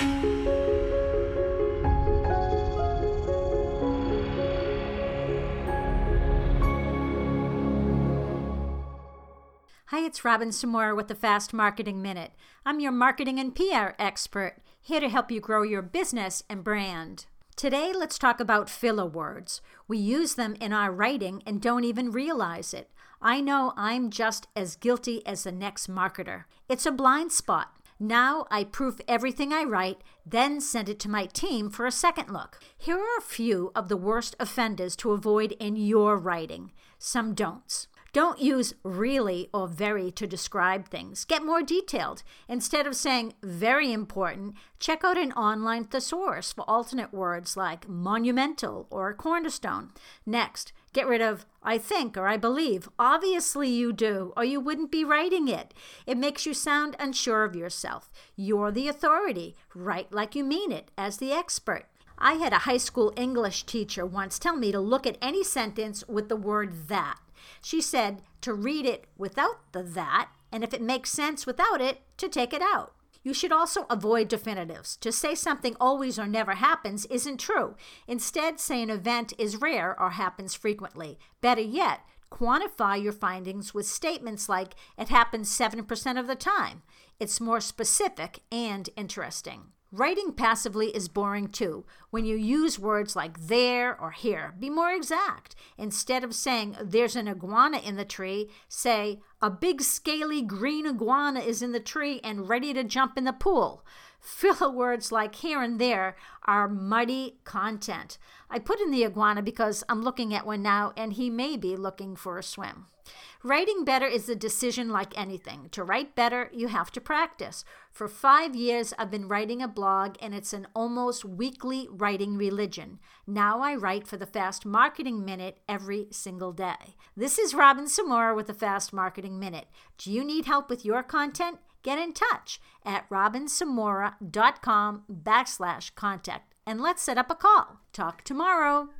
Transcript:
Hi, it's Robin Samora with the Fast Marketing Minute. I'm your marketing and PR expert, here to help you grow your business and brand. Today, let's talk about filler words. We use them in our writing and don't even realize it. I know I'm just as guilty as the next marketer. It's a blind spot. Now I proof everything I write, then send it to my team for a second look. Here are a few of the worst offenders to avoid in your writing. Some don'ts. Don't use really or very to describe things. Get more detailed. Instead of saying very important, check out an online thesaurus for alternate words like monumental or cornerstone. Next, get rid of I think or I believe. Obviously, you do, or you wouldn't be writing it. It makes you sound unsure of yourself. You're the authority. Write like you mean it, as the expert. I had a high school English teacher once tell me to look at any sentence with the word that. She said to read it without the that, and if it makes sense without it, to take it out. You should also avoid definitives. To say something always or never happens isn't true. Instead, say an event is rare or happens frequently. Better yet, quantify your findings with statements like, it happens 7% of the time. It's more specific and interesting. Writing passively is boring too. When you use words like there or here, be more exact. Instead of saying there's an iguana in the tree, say a big scaly green iguana is in the tree and ready to jump in the pool. Filler words like here and there are muddy content. I put in the iguana because I'm looking at one now and he may be looking for a swim. Writing better is a decision like anything. To write better, you have to practice. For five years, I've been writing a blog, and it's an almost weekly writing religion. Now I write for the Fast Marketing Minute every single day. This is Robin Samora with the Fast Marketing Minute. Do you need help with your content? Get in touch at robinsamora.com backslash contact and let's set up a call. Talk tomorrow.